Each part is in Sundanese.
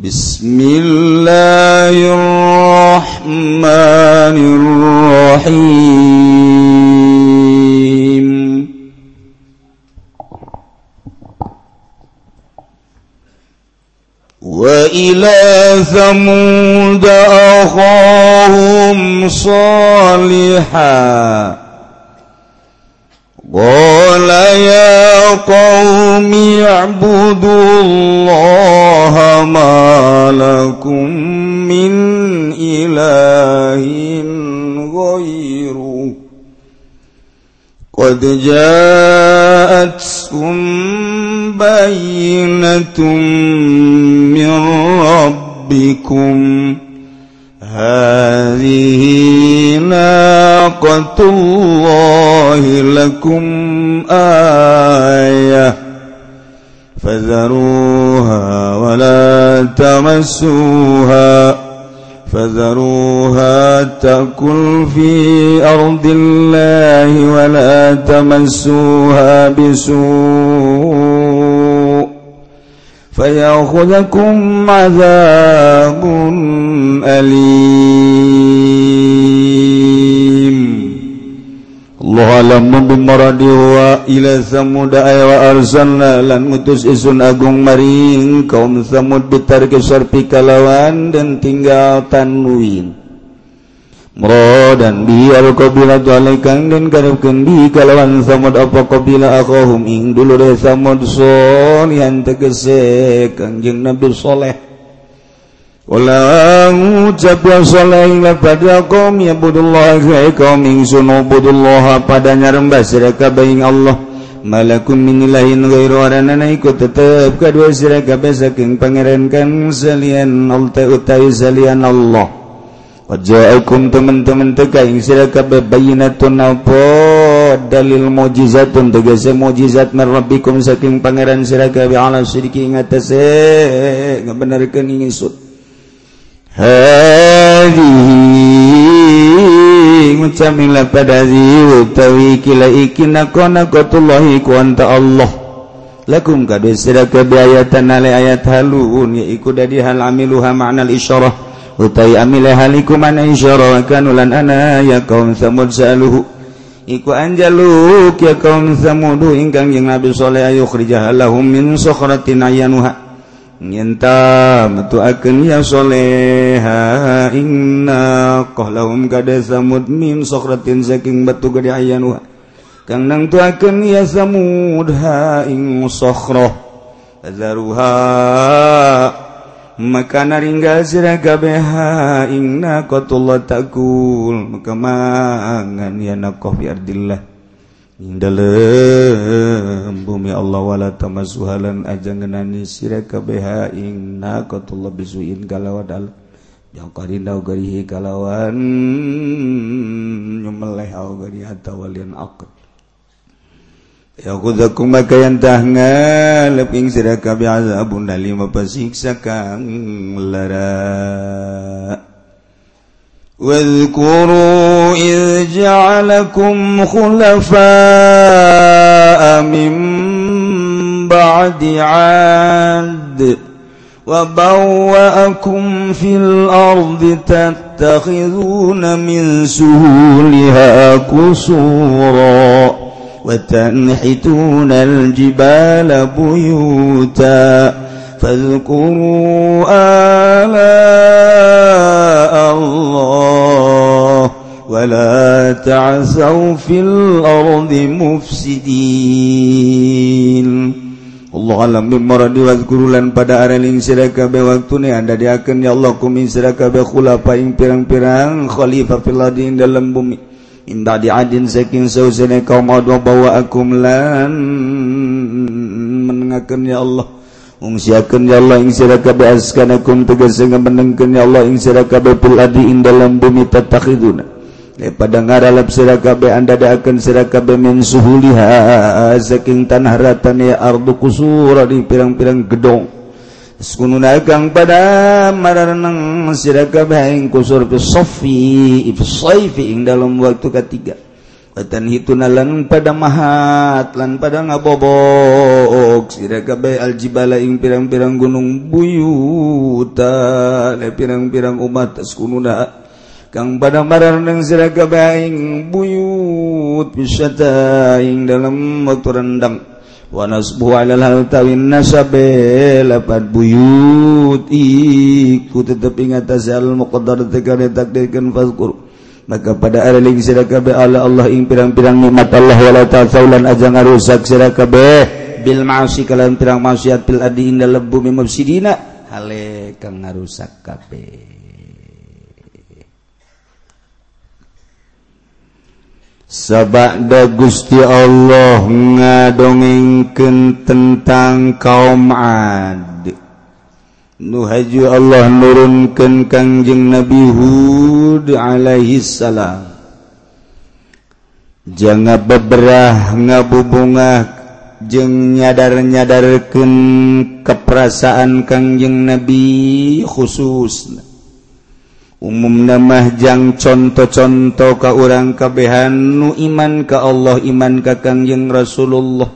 بسم الله الرحمن الرحيم. وإلى ثمود أخاهم صالحاً. قال يا قوم اعبدوا الله ما لكم من إله غيره. قد جاءتكم بينة من ربكم هذه ناقة الله لكم آية فذروها ولا تمسوها فذروها تأكل في أرض الله ولا تمسوها بسوء فيأخذكم عذاب أليم الله alam bimmaradi wa ila samud wa arsalna lan mutus isun agung maring kaum samud bitar sarpi kalawan dan tinggal tanwin dan biar qbila jalekan dan karepkeun kalawan samad apa qbila akhahum ing dulu dulure samad yang tegese kangjeng Nabi Saleh wala ngucap ya saleh pada kaum ya budullah ka kaum ingsun budullah padanya rembah sira kabeh Allah. Malakum min ilahin ghairu aranana iku tetap kadua sira kabeh saking pangeran kan salian utawi salian Allah. Wajakum teman-teman tekaing sirakab bayinatun apa dalil mujizatun tegese mujizat min rabbikum saking pangeran sirakab ala sidiki ngatese ngabenerkeun ingisut. Hadhihi mutamila padazi utawi kila iki nakona qatullahi ku anta Allah. Lakum kadu sirakab ayatan ale ayat halun yaiku dadi hal amiluha ma'nal isyarah utai amilehaliku man isyarakan ulan ana ya kaum samud saluhu iku anjaluk ya kaum samudu ingkang yang Nabi Saleh ayu khrijahallahum min sukhratin ayanuha nyenta metu akan ya soleha inna qahlahum kada samud min sukhratin saking batu gede ayanuha kang nang tu akan ya samud ha ing sukhrah Azaruha maka naringga siragabeha inna qatullah takul. Maka mangan ya naqah bi ardillah. Ing dalem bumi Allah wala tamassuhalan ajang ngenani siragabeha inna qatullah bisuin galawadal yang karinda garihi kalawan nyumeleh au gari hatawalian aqd. Yakuzakum maka yantah ngalep sira kabeh azabun dalim pasiksa kang lara واذكروا إذ جعلكم خلفاء من بعد عاد وبوأكم في الأرض تتخذون من سهولها كسورا وتنحتون الجبال بيوتا فاذكروا آلاء الله ولا تعثوا في الأرض مفسدين Allah alam maradi wazkurulan pada araling sira kabeh waktune anda diakeun ya Allah kumin sira kabeh khulafa ing pirang-pirang khalifah fil ardi dalam bumi inda بعد عاد saking sausane kaum ad wa bawaakum lan menengakeun ya Allah. Ungsiakan ya Allah ing sira kabeh askanakum tegas ngamenengkeun ya Allah ing sira kabeh fil adi ing dalam bumi tatakhiduna. Eh, pada ngaralap sira kabeh anda daakeun sira kabeh min suhuliha saking tanah ratan ya ardu kusura di pirang-pirang gedong Sekunu nagang pada maranang sirakab bahing kusur fi sofi if soifi ing dalam waktu ketiga. Watan hituna lan pada mahat lan pada ngabobok sirakab aljibala ing pirang-pirang gunung buyuta le pirang-pirang umat sekununa kang pada maranang sirakab haing buyut bisata ing dalam waktu rendang. wanasbu alal hal tawin nasabe lapat buyut buyutku tetap ingat muqadartakdirkankur maka pada aling sirakabeh Allah Allah ing pirang-pirang nikmat Allah wala ta'ala aja ngarusak sirakabeh bil ma'asi kalan pirang maksiat bil adi inda lebu mimabsidina hale kang ngarusak kabeh. Sabada Gusti Allah ngadongengkeun tentang kaum ad. Nuhaju Allah nurunkan Kangjeng Nabi Hud alaihi salam. Jangan beberah ngabubungah jeng nyadar-nyadarkan keperasaan Kangjeng Nabi khusus umum namajang contoh-contoh ka urang kabehan nu iman ka Allah iman ka Kangjeng Rasulullah.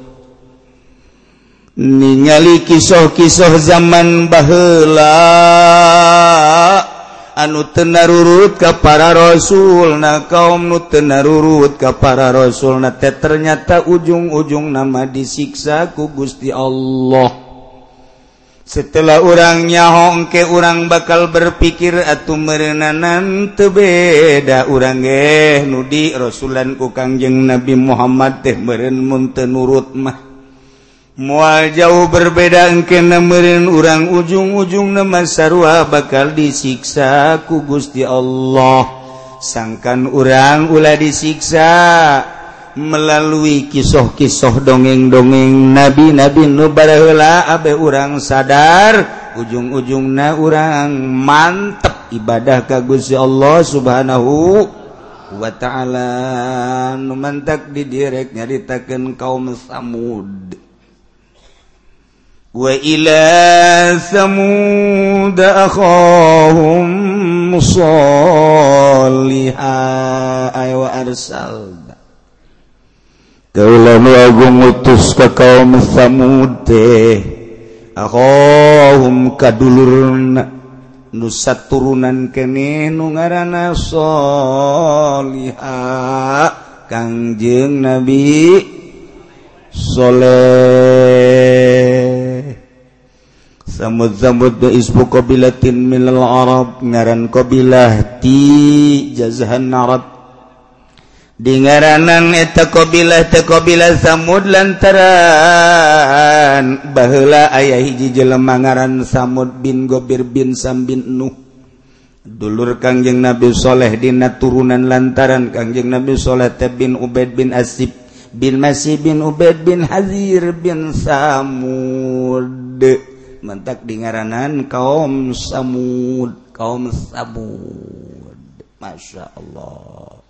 Ningali kisah-kisah zaman baheula. Anu tenarurut ka para rasul na kaum nu tenarurut ka para rasul na teh ternyata ujung-ujung nama disiksa ku Gusti Allah. setelah orangnya hongke orang bakal berpikir atau merenanan tebeda orang eh. Nudi Rasulan ku kangjeng Nabi Muhammad teh meren merenmunten nurut mah. Mual jauh berbeda engke nemerin orang ujung-ujung nama sarwa bakal disiksa ku Gusti Allah. Sangkan orang ulah disiksa. melalui kisah-kisah dongeng-dongeng nabi-nabi nubarala abe urang sadar ujung-ujung na urang mantap ibadah kagusi Allah subhanahu wa ta'ala. Numantak di didirek nyaritakan kaum samud. Wa ila samud akhahum salihah wa arsal. Agung utus ke kaum samudehum kadulur nusa turunan kene nu ngaranna soliha Kangjeng Nabi Soleh. Samud-samud isbu qabilatin minal Arab ngaran qabilah ti jazahan Arab. dingaranan eta qbilah teqbilah samud lantaran. Bahla aya hiji jelemangaran samud bin gobir bin sam bin Nuh. Dulur Kangjeng Nabi Soleh dina turunan lantaran Kangjeng Nabi Soleh teh bin Ubaid bin Asib bin Masih bin Ubaid bin Hazir bin Samud. Mentak dingaranan kaum Samud kaum Samud. Masya Allah.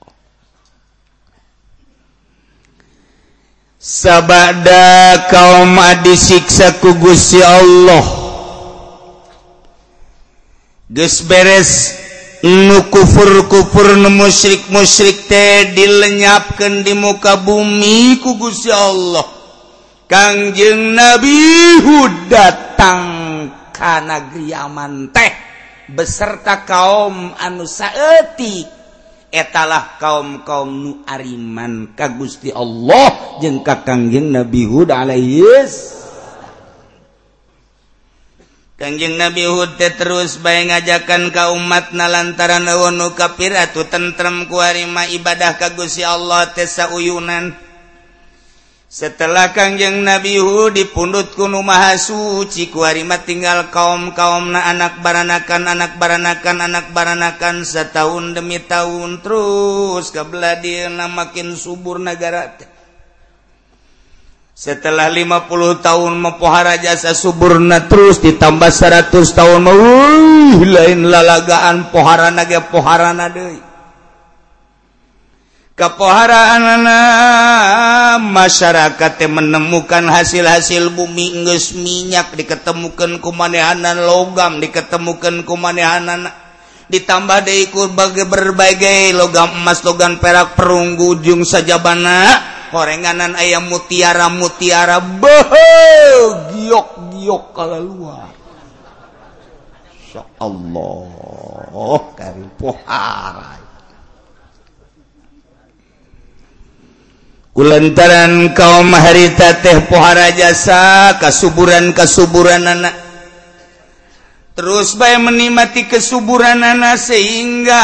sabada kaum disiksa ku Gusti Allah. Geus beres nu kufur-kufur nu musyrik-musyrik teh dilenyapkeun di muka bumi ku Gusti Allah. Kangjeng Nabi Hud datang ka negeri Yaman teh beserta kaum anu saeutik etalah kaum kaum nu Ariman ka Gusti Allah jeung ka Kangjeng Nabi Hud alaihi Kangjeng Nabi Hud teh terus bae ngajakan ka umatna lantaran lawan nu kafir atuh tentrem ku ibadah ka Gusti Allah teh sauyunan. setelah Kangjeng Nabihu dipundut kuno mahasuci kuarima tinggal kaum-kaum na anak baranakan anak baranakan anak baranakan setahun demi tahun terus kebeladina makin subur negara setelah 50 tahun mempohara jasa suburna terus ditambah 100 tahun mau lain lalagaan pohara naga pohara nadei kepoharaan masyarakat yang menemukan hasil-hasil bumi nges minyak diketemukan kumanehanan logam diketemukan kumanehanan. Ditambah diikur bagi berbagai logam emas logam perak perunggu ujung saja bana korenganan ayam mutiara mutiara boho giok giok kalau luar. Insya Allah karipoharai Kulantaran kaum harita teh pohara jasa kasuburan kasuburan anak terus bay menikmati kesuburan anak sehingga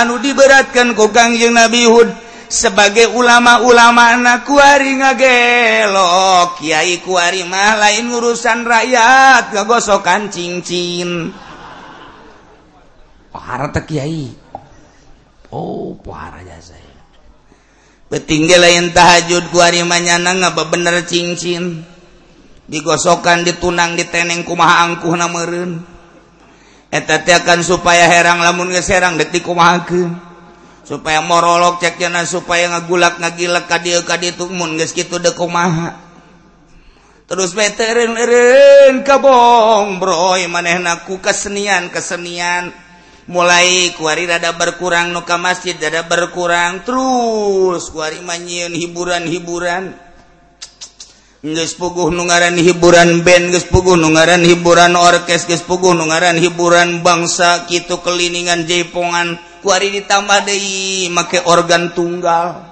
anu diberatkan ku Kangjeng Nabi Hud sebagai ulama-ulama anak kuari ngagelok. Kiai kuari mah lain urusan rakyat gagosokan cincin. Pohara teh Kiai. Oh pohara jasa. petinggi lain tahajud kuarimanyana ngaba bener cincin. Digosokan ditunang diteneng kumaha angkuh namerun eta akan supaya herang lamun geserang detik kumahakeun supaya morolog ceknya supaya ngagulak ngagilek ka dieu ka ditu mun de kumaha. Terus beteren eureun kabong broy manehna ku kesenian kesenian. mulai kuari rada berkurang nuka masjid dada berkurang terus kuari manyiin hiburan-hiburan. Geus puguh nu hiburan band geus puguh nu hiburan orkes geus puguh nu hiburan bangsa kitu keliningan jepongan, kuari ditambah deui make organ tunggal.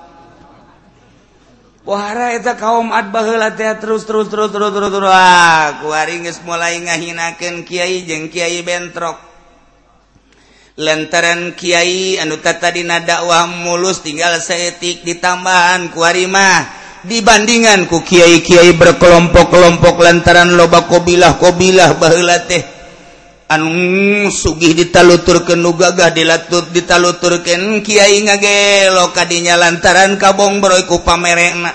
Wahara eta kaum ad teh terus terus terus terus terus terus. Ah kuari geus mulai ngahinakeun kiai jeng kiai bentrok. lantaran Kyai anu tadi dakwah mulus tinggal seetik di tambahan kuarimah dibandingan ku Kyai Kyai berkelompok-kelompok lantaran loba kobilah kobilah bahla teh. Anu sugih ditaluturkeun nu gagah dilatut ditaluturken Kyai ngagelo kanya lantaran kabong beroiku pamerna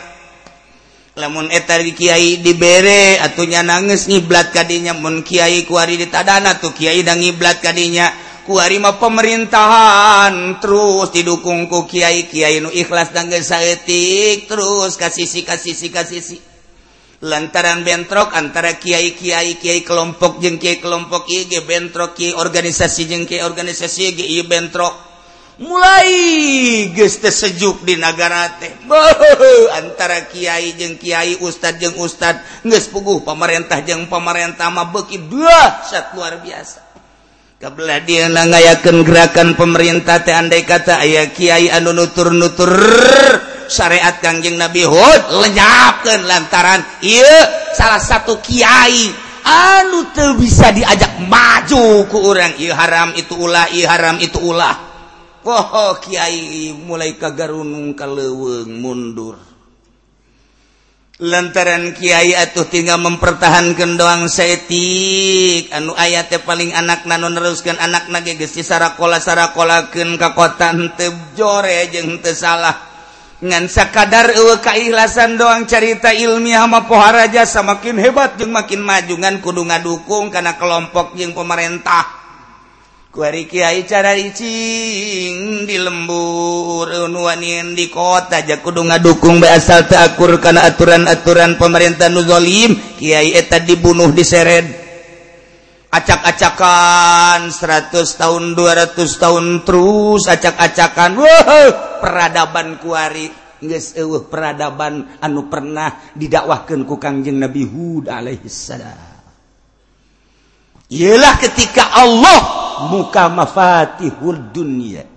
lamun etar Kyai dibere atuhnya nangis ngiblat kanya mun Kyai kuari ditadana tuh Kyai dan ngiblat kanya kuarima pemerintahan terus didukungku Kyai Kyai nu ikhlas tangga sayatik terus kasih si kasih si kasih si lantaran bentrok antara Kyai Kyai Kyai kelompok jeng Kyai kelompok IG bentrok Kyai organisasi jeng Kyai organisasi IG bentrok. Mulai geste sejuk di negara teh. Antara Kiai jeng Kiai ustad jeng ustad nges puguh pemerintah jeng pemerintah mah beki dua saat luar biasa. kabelah dia ngayaken gerakan pemerintah teh andai kata aya Kiai anu nutur-nutur syariat Kangjeng Nabi Hud lenyapkan lantaran iya salah satu Kiai anu tuh bisa diajak maju ke orang iya haram itu ulah iya haram itu ulah. Oh Kiai mulai kagarunung kaleweng mundur. lantaran Kyai atuh tinggal mempertahankan doang setik anu ayatnya paling anak na neruskan anak nage gesi sarakola sarakolaken kakotan tejore jeng tesalah ngansa kadar ewe keikhlasan doang cerita ilmiah sama poharaja semakin hebat jeng makin majungan kudu ngadukung karena kelompok jeng pemerintah. Kuari Kiai cara icing di lembur nuanin di kota aja kudu ngadukung be asal takur karena aturan-aturan pemerintah nuzolim Kiai eta dibunuh diseret acak-acakan 100 tahun 200 tahun terus acak-acakan wow peradaban kuari geus eueuh peradaban anu pernah didakwahkeun ku Kangjeng Nabi Hud alaihi salam. Ialah ketika Allah muka mafatihul dunia.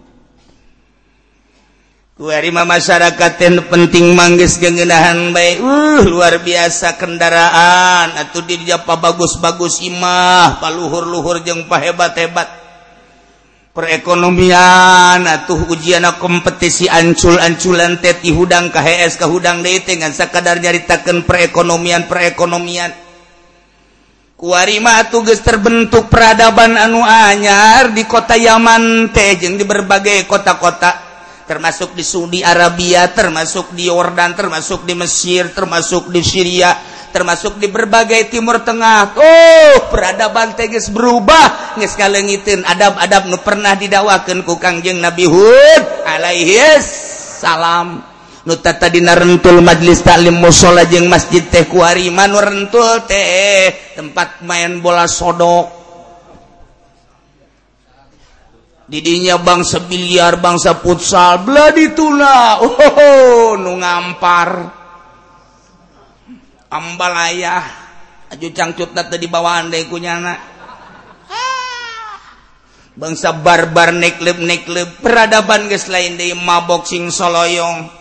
Kuarima masyarakat yang penting manggis gengenahan baik uh, luar biasa kendaraan. Atau di dijapa bagus-bagus imah. Paluhur-luhur jeng pahebat-hebat. Perekonomian. Atau ujian kompetisi ancul-anculan teti hudang KHS ke hudang deui teh. Sakadar nyaritakeun perekonomian perekonomian Kuarima tugas terbentuk peradaban anu anyar di kota Yaman Tejeng di berbagai kota-kota. Termasuk di Saudi Arabia termasuk di Yordan termasuk di Mesir termasuk di Syria termasuk di berbagai Timur Tengah. Oh peradaban teges berubah. Nges kalengitin adab-adab nu pernah didakwakan ku Kangjeng Nabi Hud alaihi salam. Nu tata di narentul majlis Taklim musola jeng masjid tehkuari mana rentul teh tempat main bola sodok. Didinya bangsa biliar bangsa futsal bla ditula oh, oh, oh nu ngampar. Ambalaya aju cangcut tata di bawaan deh ikunya nak bangsa barbar neklep neklep peradaban guys lain deh mabok sing soloyong.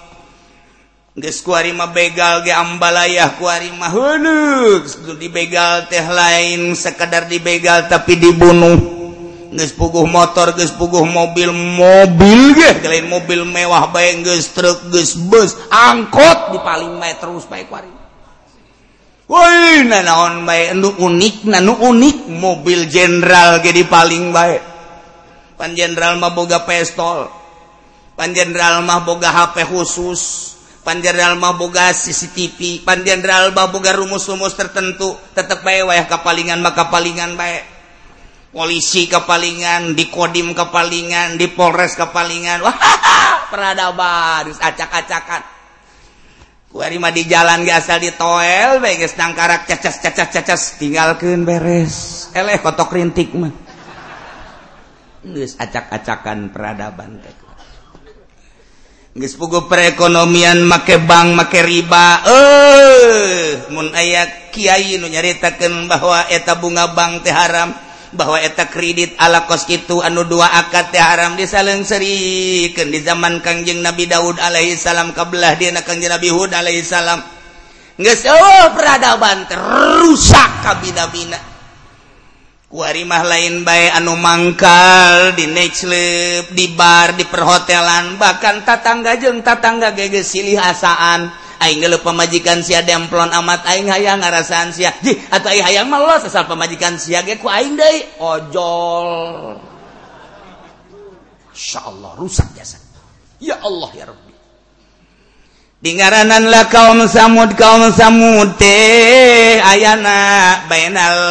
kuarima begal ge ambalayah kuarima huluk dibegal teh lain sekedar dibegal tapi dibunuh. Geus puguh motor geus puguh mobil mobil ge. Lain mobil mewah bae geus truk geus bus angkot dipaling bae terus bae kuarima woi nanaon bae? Nu unik na unik. Mobil jenderal ge dipaling bae. Pan jenderal mah boga pistol. Pan jenderal mah boga HP khusus. Pan Jenderal mahboga CCTV Pan Jenderal Baboga rumus-rumus tertentu. Tetap baik wayah kepalingan maka palingan baik polisi kepalingan di Kodim kepalingan di Polres kepalingan wah peradaban acak-acakan. Kuarima di jalan gak asal di toel baik karak cacas cacas cacas. Tinggalkan beres. Eleh kotok rintik mah. Acak-acakan peradaban teh pugu perekonomian make bank make riba. Eh mun aya kiai nu nyaritakeun bahwa eta bunga bank teh haram bahwa eta kredit ala kos itu anu dua akad teh haram disaleng serikeun di zaman Kangjeng Nabi Daud alaihi salam kabelah dina Kangjeng Nabi Hud alaihi salam. Geus eueuh peradaban terusak kabina-bina. kuarimah lain baik anu mangkal di nightclub di bar di perhotelan bahkan tatangga jeng tatangga gege silih asaan. Aing geuleuh pamajikan sia demplon amat aing hayang ngarasaan sia jih atuh aing hayang mah los asal pamajikan sia ge ku aing deui. Ojol. Insyaallah rusak jasa ya Allah ya Rabbi. Dinggarananlah kaum samud kaum samute ayana bainal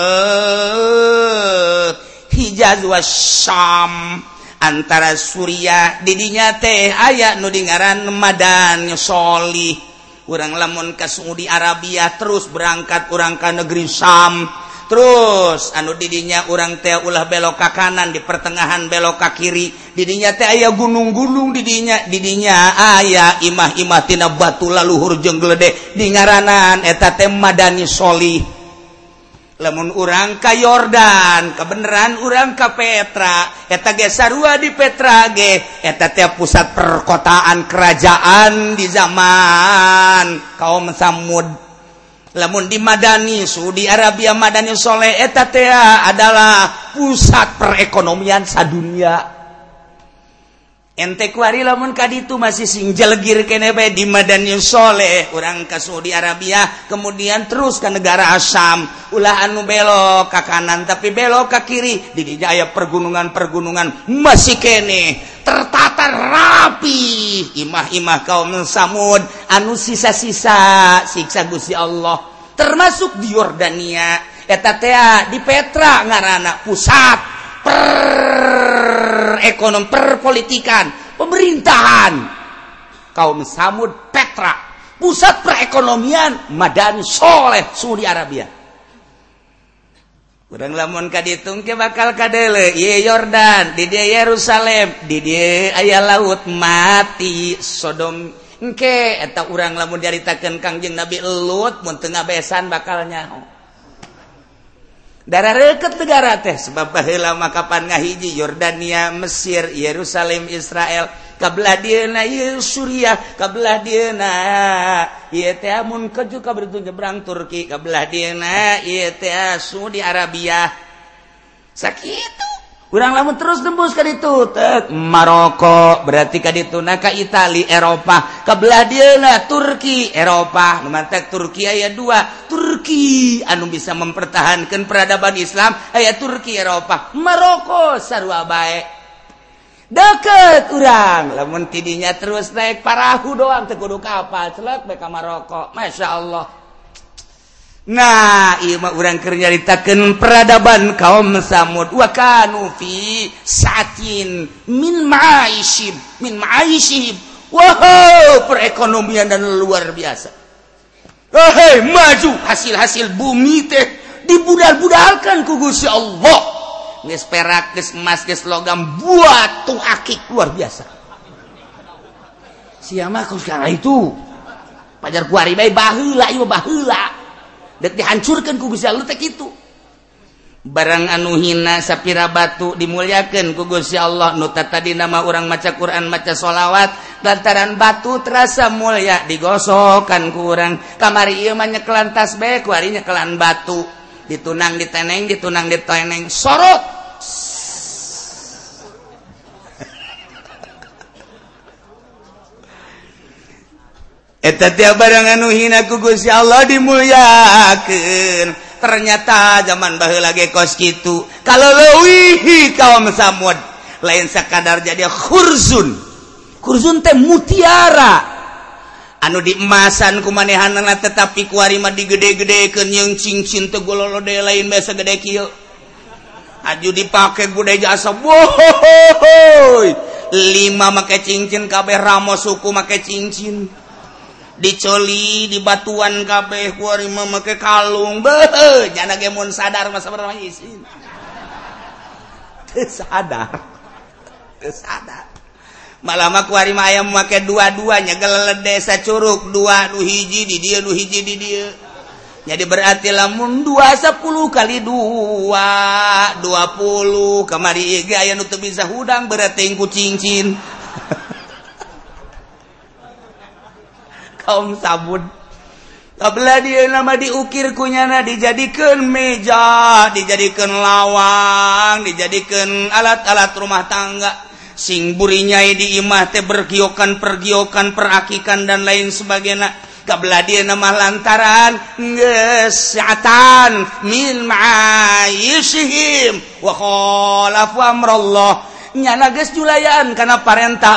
Hijaz wasyam antara surya didinya teh aya nu dingaran Madan solih. Urang lamun ka Saudi Arabia terus berangkat urang ka negeri Syam. terus anu didinya orang teh ulah belok ka kanan di pertengahan belok ka kiri. Didinya teh aya gunung-gunung didinya didinya aya imah-imah tina batu laluhur jeung gledek di ngaranan eta teh madani solih. Lemun urang ka Yordan kebenaran urang ka Petra eta ge sarua di Petra ge eta teh pusat perkotaan kerajaan di zaman kaum Samud. lamun di Madani Saudi Arabia Madani Soleh etatea adalah pusat perekonomian sadunia ente kuari lamun kadi itu masih singjelgir kenebe di Madanil Soleh. Orang ke Saudi Arabia kemudian terus ke negara Asam ulah anu belok ke kanan tapi belok ke kiri. Di Jaya pergunungan-pergunungan masih kene tertata rapi. Imah-imah kaum Samud anu sisa-sisa siksa Gusti Allah. Termasuk di Yordania. Eta di Petra ngarana pusat. Per ekonom perpolitikan pemerintahan. Kaum Samud Petra pusat perekonomian Madan Soleh Saudi Arabia. Kurang lamun kaditung ke bakal kadele ye Yordan di dia Yerusalem di dia ayah laut mati Sodom engke. Eta urang lamun diaritakeun Kangjeng Nabi Lut mun teu ngabesan bakal nyaho darah reket negara teh sebab lama kapan ngahiji Yordania Mesir Yerusalem Israel. Kabelah diana Suriah kabelah diana ieu teh mun keju ka nyebrang Turki. Kabelah diana ieu teh Saudi Arabia. Sakitu kurang lama terus tembus ke itu Maroko berarti ka dituna ka Itali Eropa. Kebelah dia dieuna Turki Eropa. Nu Turki ayat dua. Turki anu bisa mempertahankan peradaban Islam ayat Turki Eropa. Maroko sarua baik deket kurang lamun tidinya terus naik parahu doang tekudu kapal. Celak mereka Maroko. Masya Allah. Nah Ima urang kernyaritakan peradaban kaum samud. Wakanfi satin min ma'ishib min ma'ishib. wow perekonomian dan luar biasa. Oh, hey, maju hasil-hasil bumi teh dibudal-budalkan ku Gusti Allah. Ges perak ges emas ges logam buat tuh akik. Luar biasa. Siapa kau sekarang itu. Pajar kuari bayi bahula ieu bahula dihancurkan ku Gusti Allah itu barang anu hina sapira batu dimuliakan ku Gusti Allah nu tadi nama orang maca Quran maca solawat lantaran batu terasa mulia digosokkan kurang kamari ieu imannya kelantas baik harinya nyekelan batu. Ditunang diteneng ditunang diteneng sorot! barang anu hina kugus ya Allah dimuliakan ternyata zaman bah lagi kos gitu kalau lewihi kaum Samud lain sekadar jadi khurzun khurzun teh mutiara. Anu diemasan kumanehanana tetapi kuarima digede-gede ke yang cincin teh gololode lain biasa gede kieu. Aju dipake budaya jasa bohoy lima make cincin kabeh ramos suku make cincin. dicoli di batuan kabeh kuari memakai kalung. Beh nyana gemun sadar masa berapa isin. Sadar. Sadar. Malam aku hari ayam memakai dua-duanya gelele desa curug dua nu hiji di dia nu hiji di dia. Jadi berarti lamun dua sepuluh kali dua dua puluh kemari ge aya nu bisa hudang berarti ku cincin. kaum sabun Tabla dia nama diukir kunyana dijadikan meja, dijadikan lawang, dijadikan alat-alat rumah tangga. Sing burinyai di imah teh bergiokan, pergiokan, perakikan dan lain sebagainya. Tabla dia nama lantaran ngesatan min ma'ayishihim wa khalafu amrallah. Nyana geus julayaan karena perintah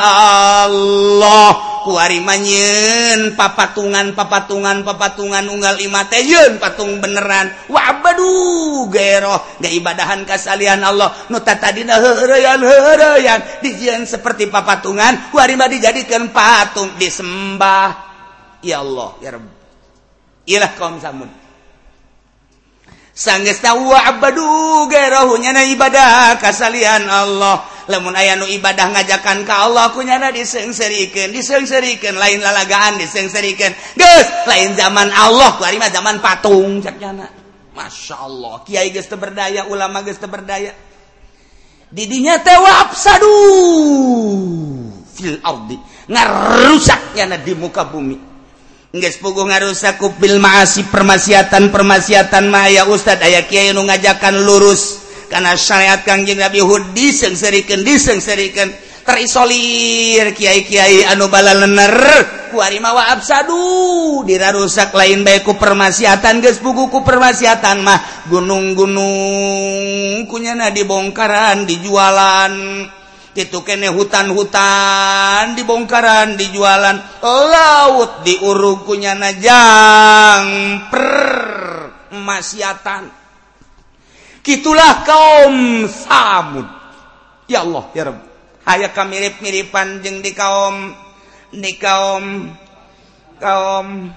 Allah. sok kuari manyen papatungan papatungan papatungan unggal lima tejun patung beneran. Wabaduh geroh. Gak ibadahan kasalian Allah. Nu tadi hereyan hereyan dijieun seperti papatungan kuari mah dijadikan patung. Disembah. Ya Allah ya Rabb ilah kaum samud sanggeus tahu gero gerohnya ibadah kasalian Allah. Lemun aya nu ibadah ngajakan ka Allah kunyana disengserikan disengserikan. Lain lalagaan disengserikan. Geus lain zaman Allah ku mah zaman patung caknyana Masya Allah kiai geus berdaya ulama geus berdaya. Didinya tewap sadu fil ardi ngarusak nyana di muka bumi. Nges pugu ngarusak kupil maasi permasiatan permasiatan maya ustad aya kiai nu ngajakan lurus karena syariat Kangjeng Nabi Hud disengserikan disengserikan. Terisolir Kiai-kiai anu bala lener. Kuari mawa absadu. Dirarusak lain bae ku permasiatan geus buku ku permasiatan mah. Gunung-gunung kunyana dibongkaran dijualan. Itu kene hutan-hutan dibongkaran dijualan. Laut diurung kunyana jang. Permasiatan gitulah kaum samud. Ya Allah ya Rabb. Aya ka mirip-miripan jeung di kaum di kaum kaum.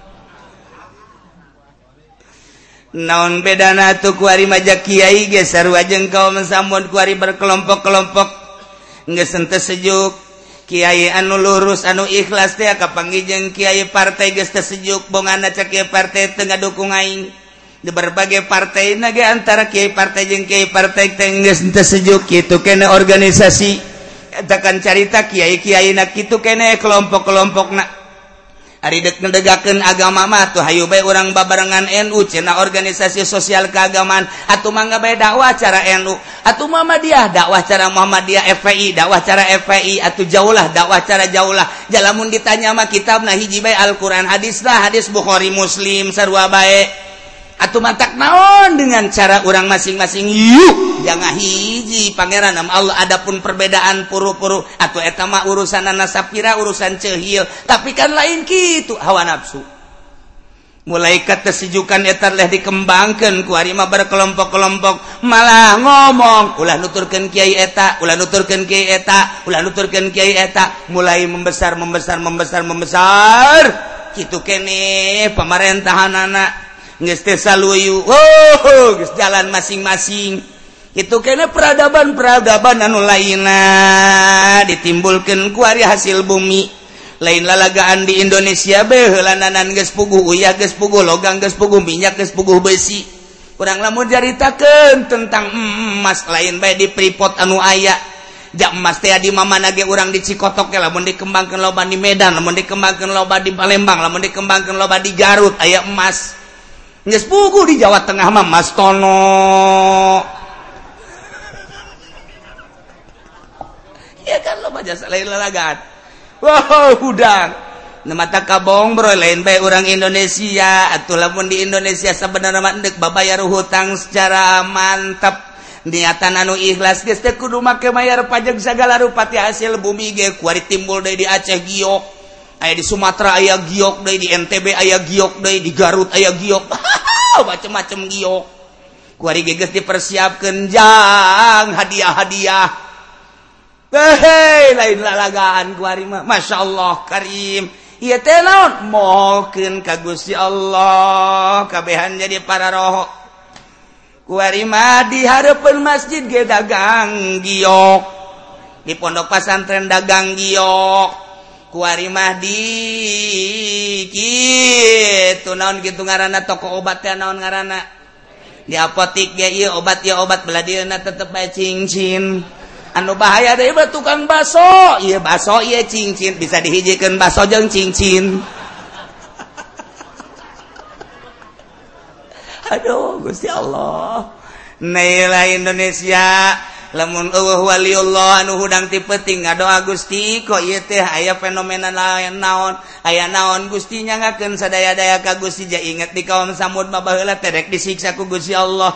Naon bedana tuh kuari maja kiai ge sarua jeung kaum samud kuari berkelompok-kelompok. Geus henteu sejuk. Kiai anu lurus anu ikhlas teh kapanggih jeung kiai partai geus teu sejuk bongana cek kiai partai teu ngadukung aing. di berbagai partai naga antara Kyai partai jeng Kyai partai tengges sejuk itu kene organisasi. Tekan carita Kyai Kyai nak itu kene kelompok-kelompok nak hari dek ngedegakan agama mah tuh hayu bae orang babarengan NU cina organisasi sosial keagamaan. Atau mangga bae dakwah cara NU atuh Muhammadiyah dakwah cara Muhammadiyah FPI dakwah cara FPI atuh jauhlah dakwah cara jauhlah. Jalamun ditanya mah kitab nah hiji bae Al-Qur'an hadis lah hadis Bukhari Muslim sarua bae. atau matak naon dengan cara orang masing-masing? Yuk jangan hiji pangeran nama Allah adapun perbedaan puru-puru. Atau etama urusan nasapira urusan cehil tapi kan lain gitu hawa nafsu. Mulai ketesujukan etar leh dikembangkan ku harima berkelompok-kelompok. Malah ngomong ulah nuturkan kiai eta ulah nuturkan kiai eta ulah nuturkan kiai eta. Mulai membesar membesar membesar membesar. Gitu kene pemerintahan anak. Oh, jalan masing-masing. Itu kayaknya peradaban-peradaban anu laina ditimbulkan kuari hasil bumi. Lain lalagaan di Indonesia behelanan ges pugu uyah ges pugu logang ges pugu minyak ges pugu besi. Kurang lama ceritakan tentang emas lain baik di pripot anu aya. Jak emas teh di mama nage orang di Cikotok ya lamun dikembangkan loba di Medan lamun dikembangkan loba di Palembang lamun dikembangkan loba di Garut aya emas. Gespugu di Jawa Tengah mah Mas Tono. Kan lo jasa lain lalagan wow udang. Mata kabong bro lain baik orang Indonesia. Atau lamun di Indonesia sebenarnya mandek babayar hutang secara mantap niatan anu ikhlas geus teh kudu make pajak segala rupati hasil bumi ge. Kuari timbul deui di Aceh giok aya di Sumatera aya giok day di NTB aya giok day di Garut aya giok macem-macem giok kuari geges dipersiapkan jang hadiah-hadiah Hehe, lain lalagaan kuari mah. Masya Allah karim. Iya teh naon? Mokeun Allah kabehan jadi para roh. Kuari mah di hareupeun masjid ge dagang giok. Di pondok pesantren dagang giok. kuari Mahdi gitu naon gitu ngaranana toko obat ya naon ngaranana di apotik ya iya obat ya obat beladina tetep bae cincin. Anu bahaya deh mah tukang baso iya baso iya cincin. Bisa dihijikan baso jeng cincin. Aduh gusti Allah. Naila Indonesia. lamun Waliullah anu hudang tipeting ngadoa Gusti kok ieu teh aya fenomena lain naon. Aya naon Gusti nyangakeun sadaya-daya ka Gusti ja inget di kaum Samud mah baheula terek disiksa ku Gusti Allah.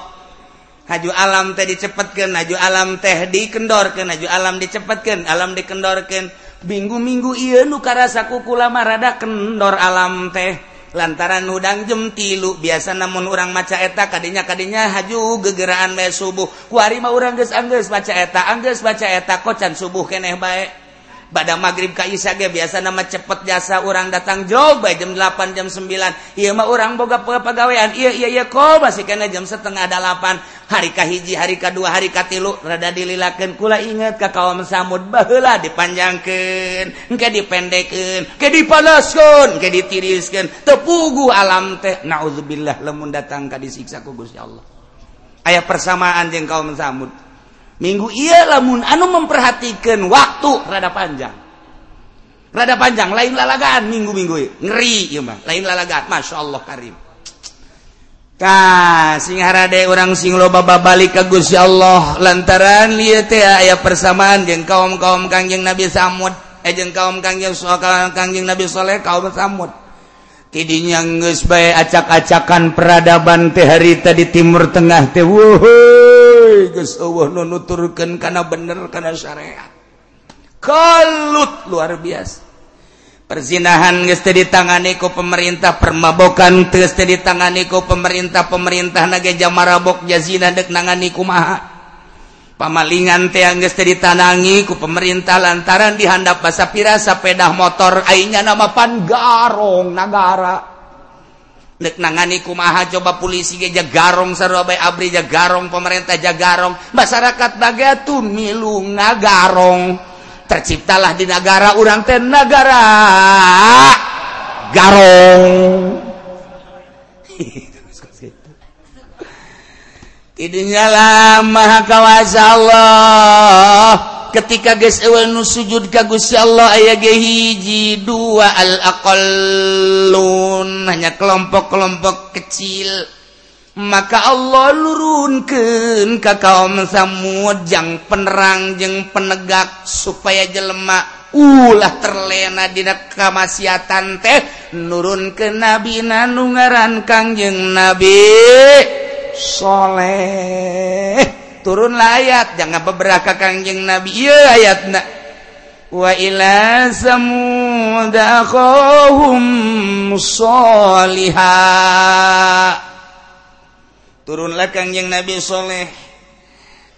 Haju alam teh dicepetkeun haju alam teh dikendorkeun haju alam dicepetkeun alam dikendorkeun. Minggu-minggu iya nu karasa ku kulama rada kendor alam teh. lantaran udang jem tilu biasa namun orang maca eta kadinya kadinya haju gegeraan me subuh. Kuari mah orang geus angges baca eta angges baca eta kocan subuh keneh baik badam magrib Kaisage biasa nama cepet jasa orang datang coba jam 8 jam 9 Iya mah orang boga pegawaian. Iya iya iya kok masih kena jam setengah 8 hari kahiji hari kedua hari katilu rada dililakan kula inget ke kaum samud bahlah dipanjangkan ke dipendeken ke dipanaskan ke ditiriskan tepugu alam teh naudzubillah lemun datang ke disiksa kugus ya Allah. Ayah persamaan jeng kaum samud. minggu ia lamun anu memperhatikan waktu rada panjang. Rada panjang lain lalagaan minggu-minggu ngeri ya mah. Lain lalagaan Masya Allah karim. Ka sing harade orang sing loba babalik ka Gusti Allah. Lantaran lieu teh aya persamaan jeung kaum-kaum Kangjeng Nabi Samud. Eh jeung kaum Kangjeng Kangjeng Nabi Saleh kaum Samud. tidinya ngesba acak-acakan peradaban teh harita di Timur Tengah teh nuturkan karena bener karena syariat. Kalut luar biasa. Perzinahan geste ditangani ku pemerintah permabokan geste ditangani ku pemerintah pemerintah naga jamarabok jazina dek nangani kumaha. pamalingan teangges ditanangi ku pemerintah lantaran dihandap basa pira pedah motor ainya nama pan garong negara nek nangani kumaha coba polisi geja garong sarobay abri jagarong pemerintah jagarong masyarakat bagatun milung nagarong. Terciptalah di negara urang teh negara garong. Idenya lama kawasa Allah. Ketika guys ewel nu sujud kagus ya Allah aya ge hiji dua al aqallun. Hanya kelompok-kelompok kecil. Maka Allah lurunkeun ka kaum Samud jang penerang jeung penegak supaya jelema ulah terlena dina kamaksiatan teh. Nurun ke nabi nanu ngaran Kangjeng Nabi. soleh. Turun layat jangan beberapa kangjeng nabi. Iya ayat nak wa ila samuda akhahum soliha turunlah kangjeng nabi soleh.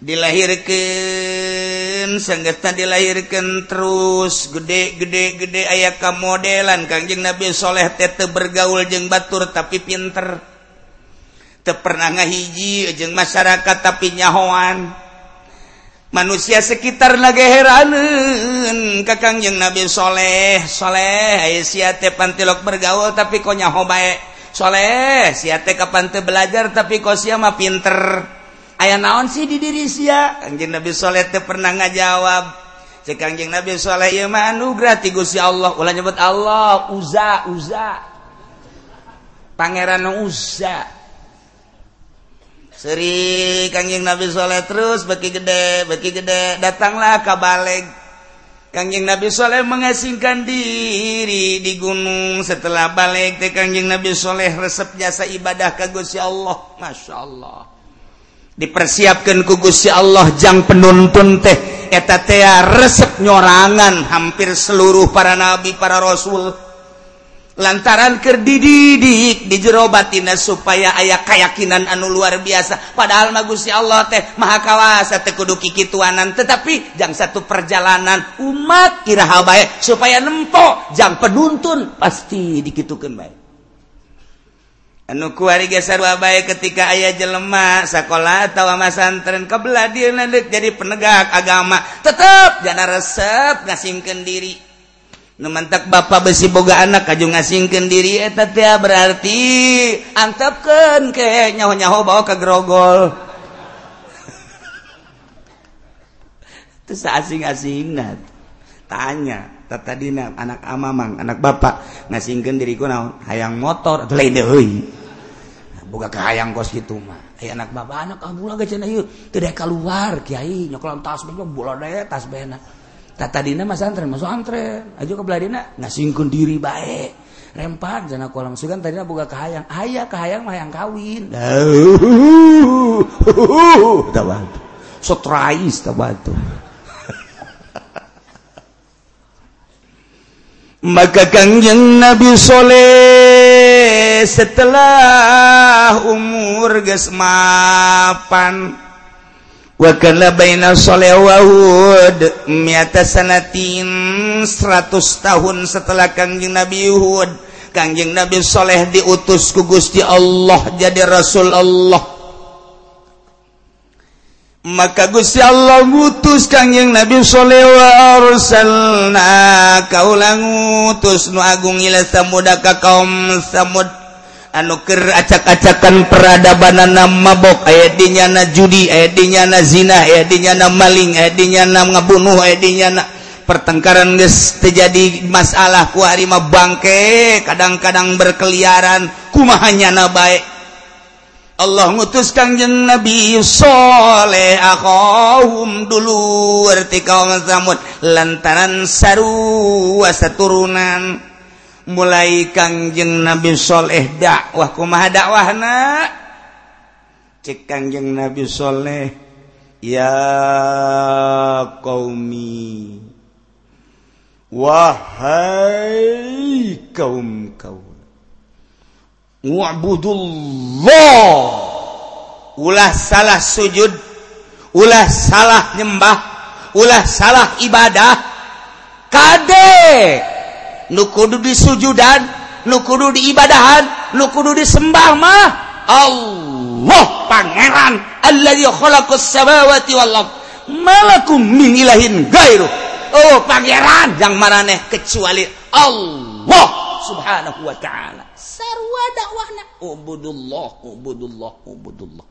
Dilahirkan sanggatan dilahirkan terus. Gede-gede-gede ayat kamodelan. Kangjeng nabi soleh tete bergaul jeng batur tapi pinter. tepernanga hiji jeung masyarakat tapi nyahoan. Manusia sekitar lagi kakang yang Nabi Soleh Soleh siate pantilok bergaul tapi kok nyaho baik Soleh siate kapan teu belajar tapi kok sia mah pinter. Aya naon sih di diri sia? Kangjeng Nabi Soleh teu pernah ngajawab. Cek kangjeng Nabi Soleh ieu mah anugerah ti Gusti Allah. Ulah nyebut Allah uza uza. Pangeran uza. Seri Kangjeng Nabi Soleh terus beki gede, beki gede. Datanglah ke Baleg. Kangjeng Nabi Soleh mengasingkan diri di gunung. Setelah balik teh Kangjeng Nabi Soleh resep jasa ibadah ke Gusti Allah. Masya Allah. Dipersiapkan ku Gusti Allah jang penuntun teh. Eta teh resep nyorangan hampir seluruh para nabi, para rasul. lantaran kerdididik di jerobatina supaya ayah keyakinan anu luar biasa. Padahal magusya Allah teh maha Mahakawasa tekudu kikituanan. Tetapi jangan satu perjalanan umat Iraha baik. Supaya nempok jangan penuntun pasti dikitukan baik. Anu kuari geser wabai ketika ayah jelema sekolah atau masantren kebelah dia jadi penegak agama. Tetap jangan resep ngasingkan diri. numantak Bapak besi boga anak kaju ngasingkan diri eta teh berarti antapkan ke nyaho-nyaho bawa ke grogol terus asing-asingna tanya tata dina anak amamang anak bapak ngasingkan diriku naon? Hayang motor atau lain deui boga ke hayang kos kitu mah. Aya anak bapak anak kamu lagi cenah ieu teu keluar kiai nyokolan tas bola daya tas bena benak tadi mas antren masuk antren aja ke beladina ngasingkun diri baik rempat jana kolam sugan tadi buka kahayang. Ayah kahayang mah yang kawin. Tabatu sotrais tabatu maka kangjeng Nabi Soleh setelah umur wakana bainasholewahud miata sanatin 100 tahun setelah kangjeng Nabi Yuhud kangjeng Nabi Soleh diutus ku Gusti Allah jadi Rasul Allah. Maka Gusti Allah ngutus kangjeng Nabi Soleh wa arsalna kaulang ngutus nu agung ila samud kaum samud. anuker acak-acakan peradaban mabok aya dinyana judi aya dinyana zina aya dinyana maling aya dinyana ngabunuh aya dinyana pertengkaran geus terjadi masalah ku harima bangke kadang-kadang berkeliaran kumahanyana baik Allah ngutus kangjeng Nabi Soleh akhahum dulu arti kaum Samud lantaran sarua saturunan mulai Kangjeng Nabi Shaleh dakwahku ma dakwahna? Cek Kangjeng Nabi Shaleh ya kaumi wahai kaum kau wa'budullah. Ulah salah sujud ulah salah nyembah ulah salah ibadah. Kade! nukudu di sujudan nukudu di ibadahan nukudu di sembah mah. Allah pangeran. Alladzi khalaqas samawati wal ard. Malakum min ilahin gairu. Oh pangeran yang maraneh kecuali Allah subhanahu wa ta'ala. Sarwa dakwahna. Ubudullah ubudullah ubudullah.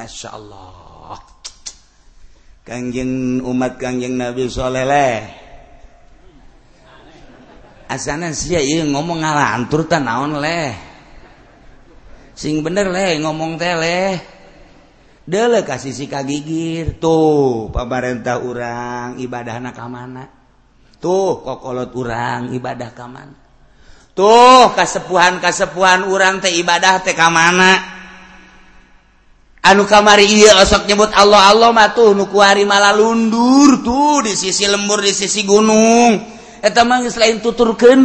Masya Allah. Kangjeng umat kangjeng Nabi Soleh asana sia ieu ngomong ngalantur ta naon leh. Sing bener leh ngomong teh leh. Dele kasih si kagigir tuh pamarentah urang ibadah anak kamana tuh kokolot urang ibadah kamana tuh kasepuhan kasepuhan urang teh ibadah teh kamana anu kamari iya osok nyebut Allah Allah mah tuh nuku hari malah lundur tuh di sisi lembur di sisi gunung. selain tutur keun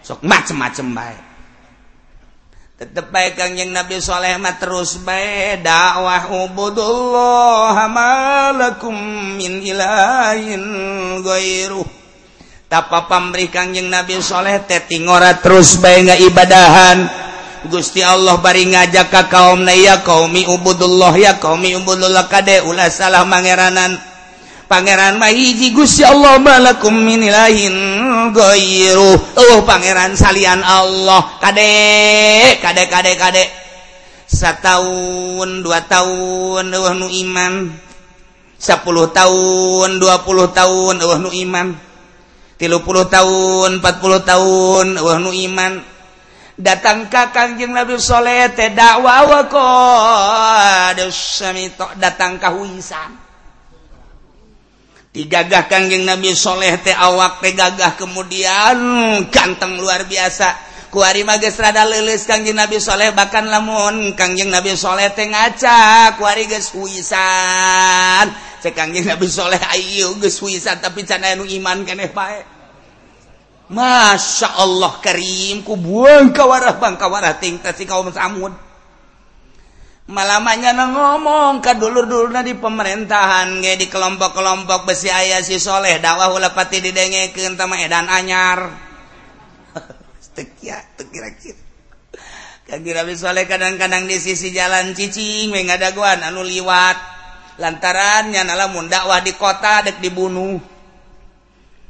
sok macem-macem baik tetep baik kangjeng Nabi Soleh mah terus baik dakwah ubudullah malakum min ilahin goiruh tapa pamrih kangjeng Nabi Soleh teting ora terus baik nggak ibadahan. Gusti Allah bari ngajak ka kaum na ya kaumi ubudullah ya kaumi ubudullah kade ulah salah mangeranan. Pangeran mahiji Gusti Allah malakum min ilahin ghairu. Oh pangeran salian Allah. Kade kade kade kade. Setahun dua tahun uh nu iman. Sepuluh tahun dua puluh tahun uh nu iman. Tilu puluh tahun empat puluh tahun eueuh nu iman. datang ka Kangjeng Nabi Saleh teh dakwa huisan. Digagah Kangjeng Nabi Saleh teh awak teh gagah kemudian. Hmm, ganteng luar biasa. Kuari mages rada leuleus Kangjeng Nabi Saleh bahkan lamun. Kangjeng Nabi Saleh teh ngaca kuari geus huisan. Cek Kangjeng Nabi Saleh ayeuna geus huisan tapi can anu iman keneh bae. Masya Allah Karimku buang kawarah bang kawarah tingkat si kaum samud malamnya na ngomong ke dulur-dulurnya di pemerintahan ge di kelompok-kelompok besi ayah si soleh dakwah ulah pati didengekeun tama edan anyar. Tekia tekira-kira kaki Soleh kadang-kadang di sisi jalan cicing mengadaguan anu liwat. Lantarannya nalamun dakwah di kota dek dibunuh.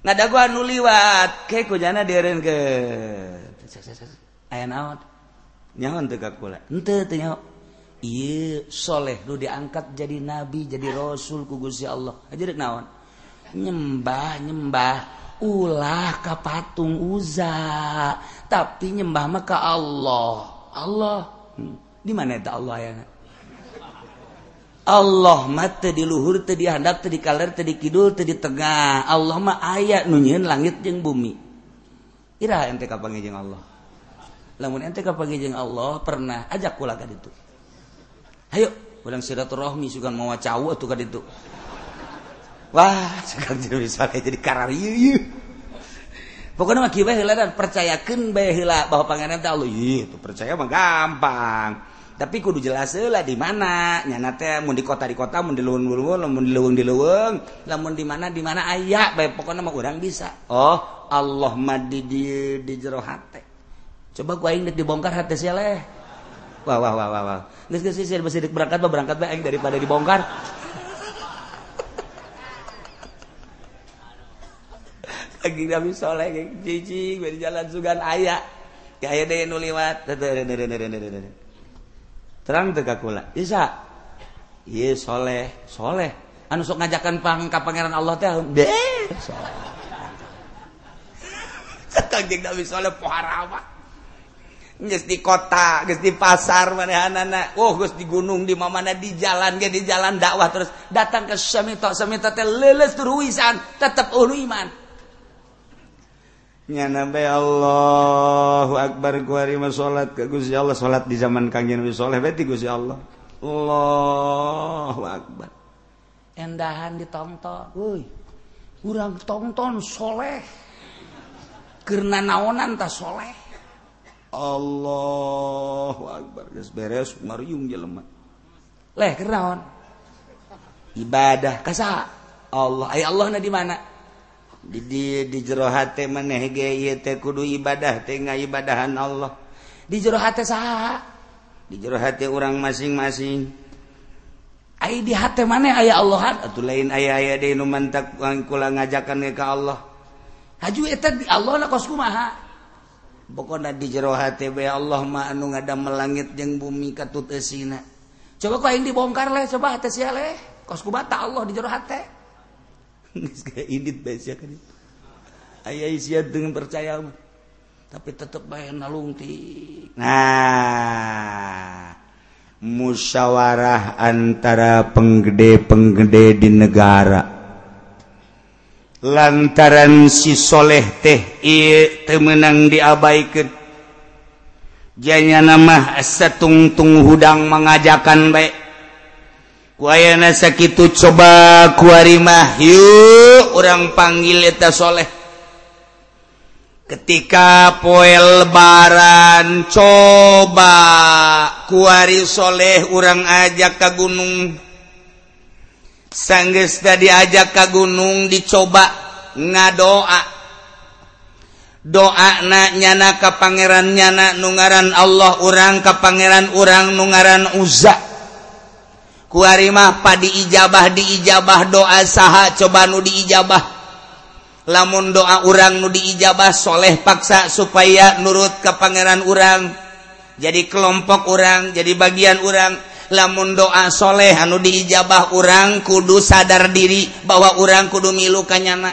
nggak ada gua nu liwat. Ke kujana dieren ke ayah naon? Nyahon tuh kakula ente tuh nyaho. Iya soleh lu diangkat jadi nabi jadi rasul ku gusti Allah. Aja dek naon? Nyembah nyembah ulah ka patung uza tapi nyembah mah ka Allah. Allah? Hmm. di mana itu Allah ayana? Allah mate diluhur tadi hadap tadi kaller tadi kidul tadi tengah. Allah mah ayat nunyin langit jeng bumi. Ira ente kapangijeng Allah? Lamun ente kapangijeng Allah pernah ajak kula ka ditu. Ayo ulang silaturahmi sugan mau cau atuh ka ditu. Wah sugan jadi bisa jadi karar ieu ieu pokoknya mah kieu bae percayakeun bae heula. Bahwa pangeran teh Allah ieu percaya mah gampang. Tapi kudu jelas lah di mana. Nyana teh mau di kota di kota mau di luwung di luwung mau di luwung di luwung. Lamun di mana di mana ayah baik pokoknya mah orang bisa. Oh Allah mah di di, jero hati coba gua ingin dibongkar hati sih leh. Wah wah wah wah wah. Nggak nggak sih masih berangkat bah berangkat bah daripada dibongkar. Lagi nabi soleh kayak cici di jalan sugan ayah kayak deh nuliwat terang tegakula Isa ye soleh. Soleh. Anu sok ngajakan pang ka pangeran Allah teh deh soleh. Kata jeung Nabi soleh poharawa geus di kota geus di pasar manehanana oh geus di gunung di mamana di jalan ge di jalan dakwah terus. Datang ke semito. Semito teh leuleus tur wisan tetep ulu iman. nyana nyanabai Allahu Akbar kuari mah salat ka Gusti Allah salat di zaman kangjeng Nabi saleh berarti Gusti Allah. Allahu Akbar. Endahan ditonton woi urang tonton soleh. Karena naonan ta soleh. Allahu Akbar. Geus beres mariung jelema leh keur ibadah. Kasa. Allah. Ay Allah na di mana? di di jerohati maneh kudu ibadah teh ibadahan Allah. Di jerohati sah? Di jerohati orang masing-masing. Ai di hati mana ayah Allah hat atuh lain ayah ayah deh nu mantak eh, kula ngajakan ke Allah. Haju eta di Allah na kos kumaha? Pokona di jero hati be Allah ma anu ngadamel melangit jeung bumi katut esina. Coba kau yang dibongkar leh, coba hati sia leh. Kos kubata Allah di jero hati. dengan percaya tapi tetap bayar nalungti nah musyawarah antara penggede-penggede di negara. Lantaran si soleh teh temenang diabaikan. Janya nama setungtung hudang mengajakan baik. Wayana sakitu coba kuarimah yuk orang panggil eta soleh. Ketika poe lebaran coba kuari soleh orang ajak ke gunung. Sanggeus tadi ajak ke gunung dicoba ngadoa. Doa na nyana ke pangeran nyana nungaran Allah orang ke pangeran orang nungaran uzak. kuarimah padi ijabah diijabah doa saha coba nu diijabah. Lamun doa urang nu diijabah soleh paksa supaya nurut ke pangeran urang. Jadi kelompok orang jadi bagian orang lamun doa soleh anu diijabah orang kudu sadar diri bahwa orang kudu milu kanyana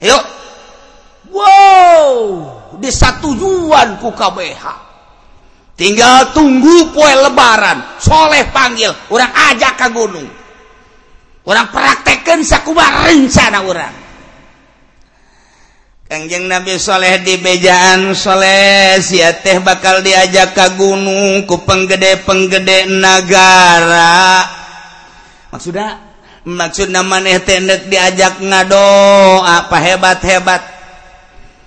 yuk! Wow! Di satu disatujuan ku KBH tinggal tunggu poe lebaran. Soleh panggil. Orang ajak ke gunung. Orang praktekkan sakuba rencana orang. Kangjeng Nabi Soleh di bejaan Soleh si teh bakal diajak ke gunung ku penggede penggede negara maksudnya maksud nama teh diajak ngado apa hebat hebat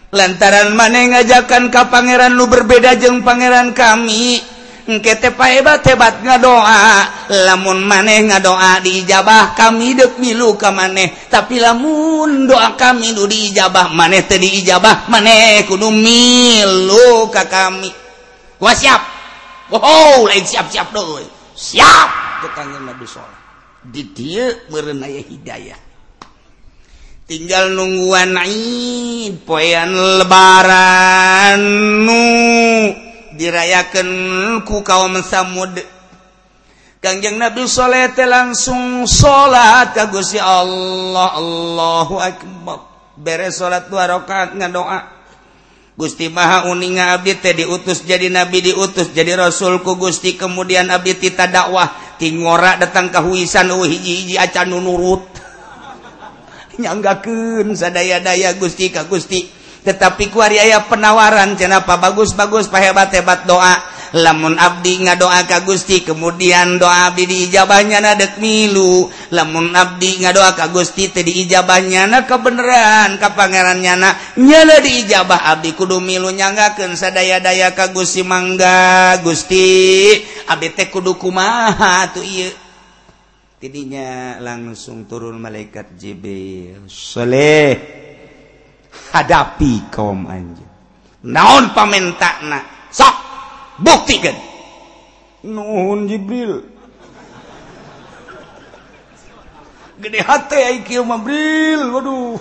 lantaran mana ngajakan ka Pangeran lu berbeda jeng Pangeran kami engkete pahebat hebat nga doa. Lamun maneh nga doa dijabah kami dek milu ka maneh tapi lamun doa kami nu diijabah maneh teh diijabah maneh kudu milu ka kami. Gua siap. Wow lain siap siap doi. Siap! Tetangga madu soleh di dia merenaya hidayah. tinggal nungguan naib poyan lebaran nu dirayakan ku kaum samud. Kangjeng Nabi Soleh langsung sholat ka Gusti Allah. Allahu Akbar. Beres sholat dua rakaat ngadoa Gusti Maha uninga abdi teh diutus jadi nabi diutus jadi rasul ku Gusti. Kemudian abdi tita dakwah. Tingora datang ka huisan oh, uh hiji hiji acan nurut. nyanggakeun sadaya-daya Gusti ka Gusti. Tetapi kuariaya penawaran kenapa bagus-bagus pahebat-hebat doa. Lamun Abdi ngadoa ka Gusti kemudian doa Abdi diijabahnya na dek milu. Lamun Abdi ngadoa ka Gusti teh diijabahnya na kebenaran ka pangeran nyana nyana diijabah. Abdi kudu milu nyanggakeun sadaya-daya ka Gusti mangga Gusti. Abdi teh kudu kumaha tuh ieu. tidinya langsung turun malaikat Jibril. Soleh hadapi kaum anjing. Naon pamentakna sok buktikan. Nuhun Jibril. Gede hati IQ mabril waduh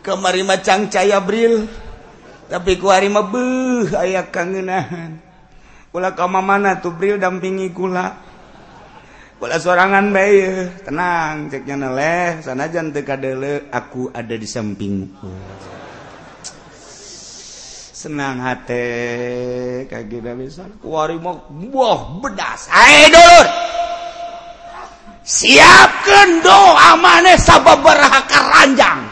kemari macang caya bril. Tapi ku hari mah beuh aya kangenahan. Ulah ka mana tuh bril dampingi kula. bola sorangan bay tenang ceknya neleh. Sana jan teu kadele aku ada di sampingmu senang hati kagina bisa kuari buah bedas. Ae dulur! Siapkan doa maneh sababaraha ranjang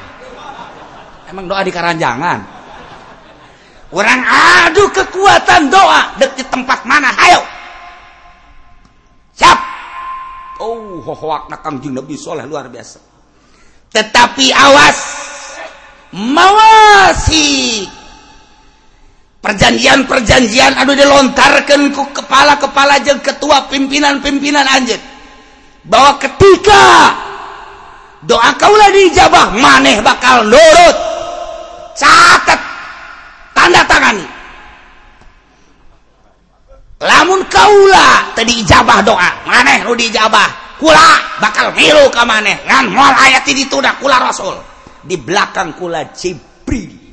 emang doa di karanjangan? Orang adu kekuatan doa dek di tempat mana? Ayo siap! Oh, Nabi Soleh luar biasa. Tetapi awas, mawasi. Perjanjian-perjanjian anu dilontarkan ku kepala-kepala jeng ketua pimpinan-pimpinan anjir bahwa ketika doa kaulah dijabah maneh bakal nurut. Catat tanda tangani lamun kaula tadi ijabah doa maneh lu dijabah kula bakal milu ke maneh. Ngan moal ayat itu udah kula rasul. Di belakang kula Jibril.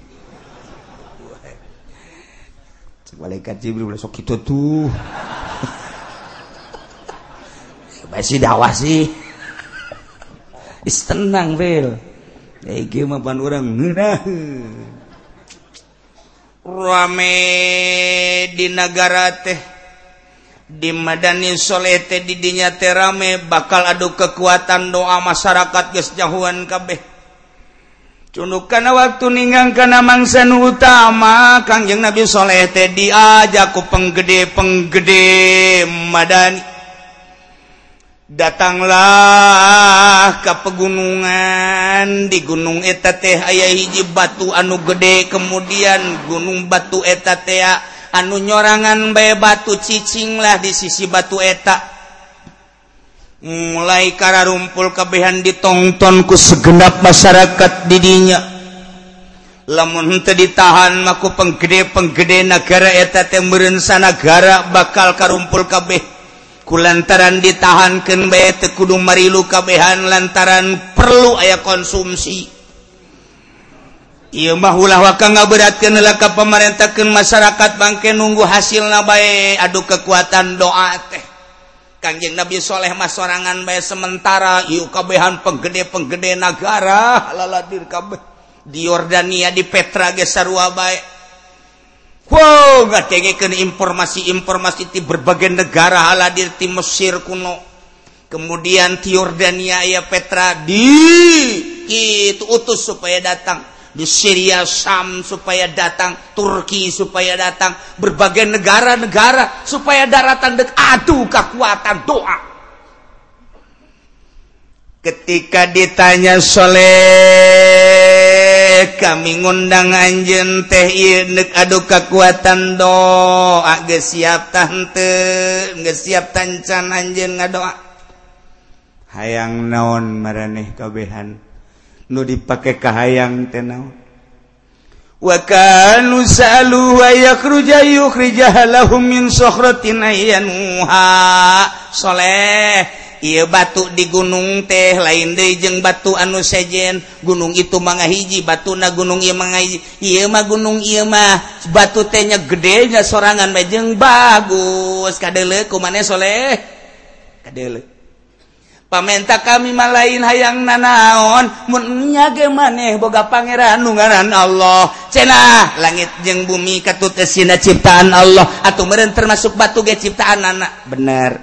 Malaikat Jibril besok gitu tuh. Masih dakwah sih. Is tenang real iki mah pan urang rame di negara teh di Madani solete didinya terame bakal aduh kekuatan doa masyarakat gesjahuan kabeh. Cunduk kana waktu ningang karena mangsan utama Kangjeng Nabi solete diajak ku penggede penggede Madani. Datanglah ke pegunungan di gunung eta teh aya hiji batu anu gede kemudian gunung batu eta teh anu nyorangan bay batu cicinglah di sisi batu etak mulai kara rumpul kebehan ditongtonku segenap masyarakat didinya lamun ditahan maku penggede penggede negara eta temberensa negara bakal karumpul kabeh. Kulantaran ditahankan bete kudu marilu kabehan lantaran perlu aya konsumsi. Mahulah waka nga beratkan nelaka pemerintahkan masyarakat bangke nunggu hasil nabae aduh kekuatan doa teh. Kanjeng Nabi Sholeh mas sorangan bay sementara yuk kabehan penggede penggede negara halaladir kabeh. Di Yordania di Petra gesaruabaikkan informasi-informasi di berbagai negara haladir tim Mesir kuno. Kemudian di Yordania ya Petra di itu utus supaya datang di Syria Syam supaya datang Turki supaya datang berbagai negara-negara supaya daratan dek aduh kekuatan doa. Ketika ditanya Soleh kami ngundang anjen teh aduh kekuatan doa ge siap tante nggak siap tancan anjen ngadoa hayang naon maraneh kabehan nu dipakai kahayang tenau wakanu salu wa yakhruja yukhrijaha lahum min sokhratin ayyanuha. Soleh. Iya batu di gunung teh lain deui jeung batu anu sejen. Gunung itu mangga hiji batu na gunung ieu mangga hiji ieu mah gunung ieu mah batu tehnya gede nya sorangan mah jeung bagus. Kadeuleu kumaneh soleh? Kadeuleu pamenta kami malain hayang nanaon. Munyage maneh boga pangeran nungaran Allah. Cena langit jeng bumi katutesina ciptaan Allah. Atau meren termasuk batu ge ciptaan anak. Bener.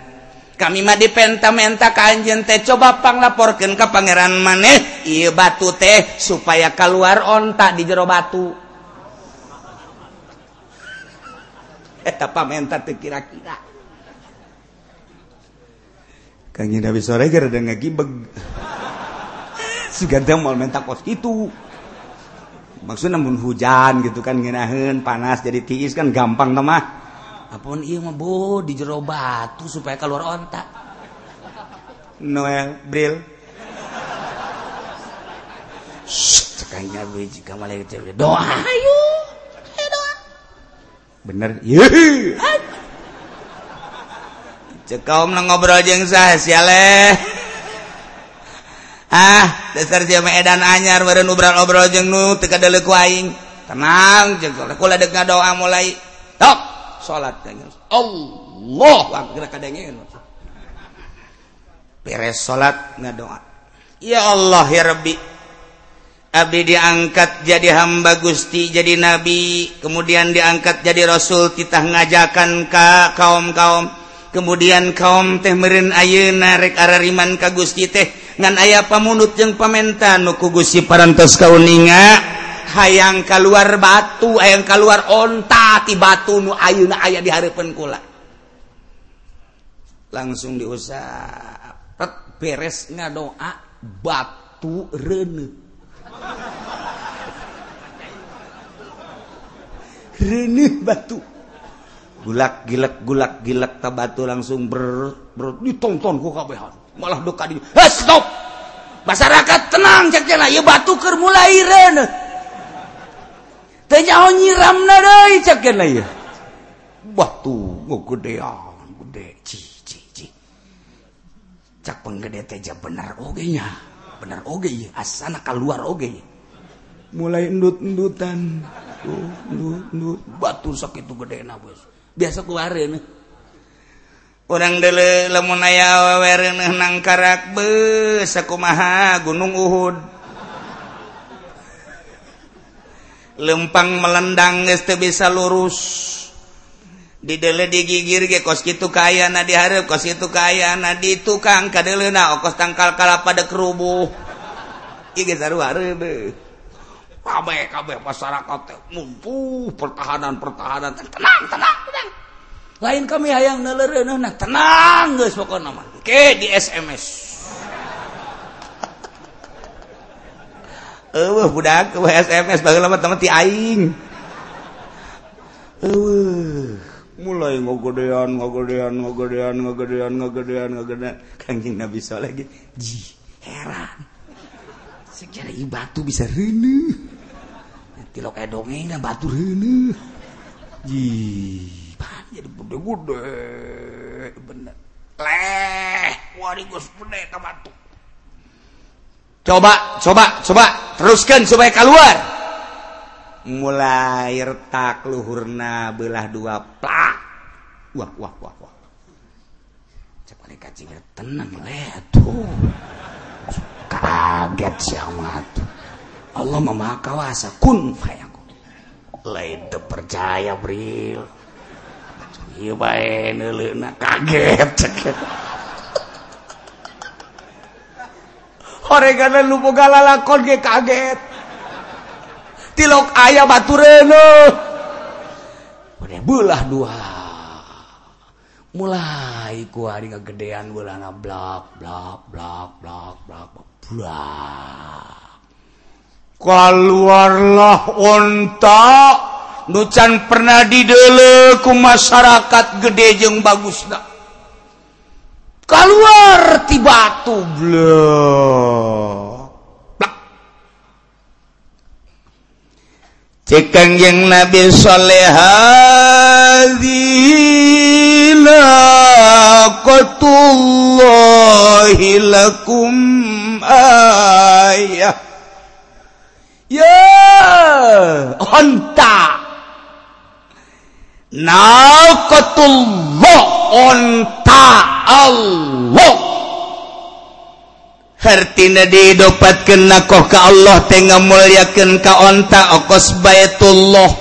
Kami mah dipenta-menta ka anjeun teh coba panglaporkeun ka pangeran maneh. Ieu batu teh supaya keluar onta di jero batu. Eta pamenta teh kira-kira. Kangen Nabi sore gara ada ngagibeg. Suganteng mau minta kos itu. Maksudnya namun hujan gitu kan nginaheun panas jadi tiis kan gampang mah. Apa pun iya mah bo di jero batu supaya keluar ontak. Noel Bril. Sekanya biji kamal doa ayo. Doa. Bener iya cekom na ngobrol jeung sah siale Ah, dasar sia edan anyar beureun obrol-obrol jeung nu teu kadeleuk aing. Tenang jeung kula dek doa mulai. Tok, salat kanjeng. Allah akbar kadengeun. Beres salat ngadoa. Ya Allah ya Rabbi. Abdi diangkat jadi hamba Gusti, jadi nabi, kemudian diangkat jadi rasul titah ngajakan ka kaum-kaum. kemudian kaum teh merin aye narek arariman ka Gusti teh. Ngan aya pamunut jeung pamenta nu ku Gusti parantos kauninga hayang keluar batu hayang keluar onta ti batu nu ayeuna aya di hareupeun kula. Langsung diusap beres ngadoa batu reuneut reuneut batu. gulak gilek gulak gilek ta batu langsung ber, ber ditonton ku kabehan. Malah duka di hey, stop! Masyarakat tenang cek cek ya batu ker mulai ren. Tanya nyiram nadai cek cek ya batu ngegedean gede. Ci ci ci. Cak penggede teja benar oge nya. Benar oge ya asana keluar oge mulai endut endutan tuh endut endut batu sakit itu gede na bos biasa keluar orang dele lemun aya nang karak be kumaha gunung Uhud. Lempang melendang geus bisa lurus. Di dele digigir ge kos kitu kaya na diharap kos itu kaya na di tukang. Kadele na oh, okos tangkal kalapa de kerubuh iya geus sarua kabeh-kabeh masyarakat mumpu pertahanan-pertahanan tenang tenang tenang. Lain kami hayang neuleureuneuh nah tenang geus pokona mah. Ke di SMS Eueuh budak eueuh SMS baheula mah teman ti aing. Eueuh. Mulai ngogodean ngogodean ngogodean ngogodean ngogodean ngogodean. Kanjing Nabi Saleh ge ji heran. asik cara batu bisa rene. Tilok edongnya batu rene. Jiban jadi gede-gede bener. Leh wari gus gede ke batu. Coba coba coba. Teruskan supaya keluar. Mulai retak luhurna belah dua plak. Wah wah wah wah cepat kacing tenang leh tuh kaget siamat Allah memaha kawasa kun fayaku lain percaya bril. Iya bae neuleuna kaget. Horegana lu boga lalakon ge kaget. Tilok ayah baturena udah belah dua. Mulai ku hari kegedean bulan blak blak blak blak blak keluarlah onta nucan pernah didele ku masyarakat gede jeng bagus dah keluar ti batu blak Cikang yang Nabi Salehadina Qatullahi lakum ayah ya. Onta. Naqatullah onta Allah hartina didopatkeun naqah ka Allah teh ngamuliakeun ka onta okos baitullah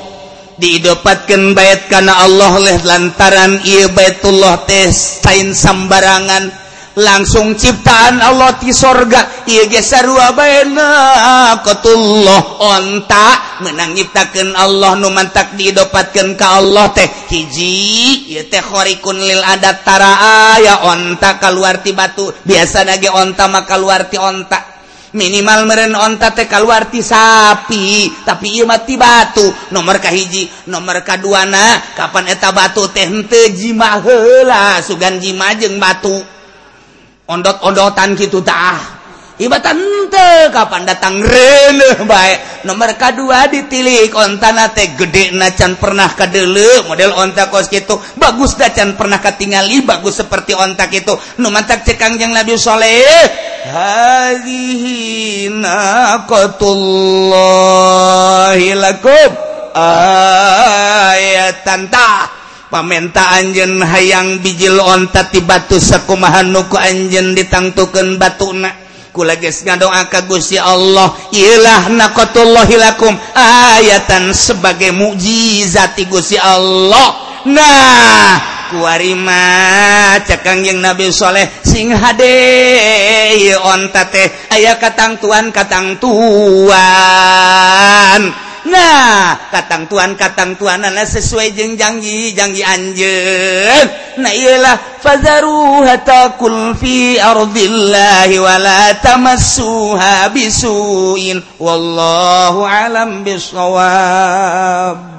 didopatkeun bait kana Allah leh lantaran ieu baitullah teh sain sambarangan. langsung ciptaan Allah di sorga. Ketullah ontak menangitakan Allah numantak didopatkan ke Allah teh. Hiji tehkun lil adat adatara ya ontak keluarti batu. Biasa nage onta maka keluarti ontak minimal meren onta teh keluarti sapi tapi ia mati batu. Nomor kahiji nomor kaduana kapan eta batu teh henteu jima heula. Sugan jima jeung batu. ondot-odotan gitu tah. Ibatan kapan datang rene baik nomor kedua ditilik ontana teh gede nacan pernah kadele model onta kos gitu bagus dacan pernah ketingali bagus seperti ontak itu numantak cekang yang nabi soleh. Hadihi naqatullahi lakum. Ayatan tah. pamenta Anjen hayang bijil onta ti batu sakumahan nuku Anjen ditangtukan batu na kulages ngadoa ka Gusti Allah ilah naqatullahi lakum ayatan sebagai mukjizat ti Gusti Allah. Nah kuarima cekang yang Nabi Soleh sing hade onta teh aya katang tuan katang tuan. nah katang tuan katang tuan anak sesuai jeng janji janji anjen nah iyalah fazaru hatakul fi ardillahi wala tamassuha bisuin. Wallahu alam bisawab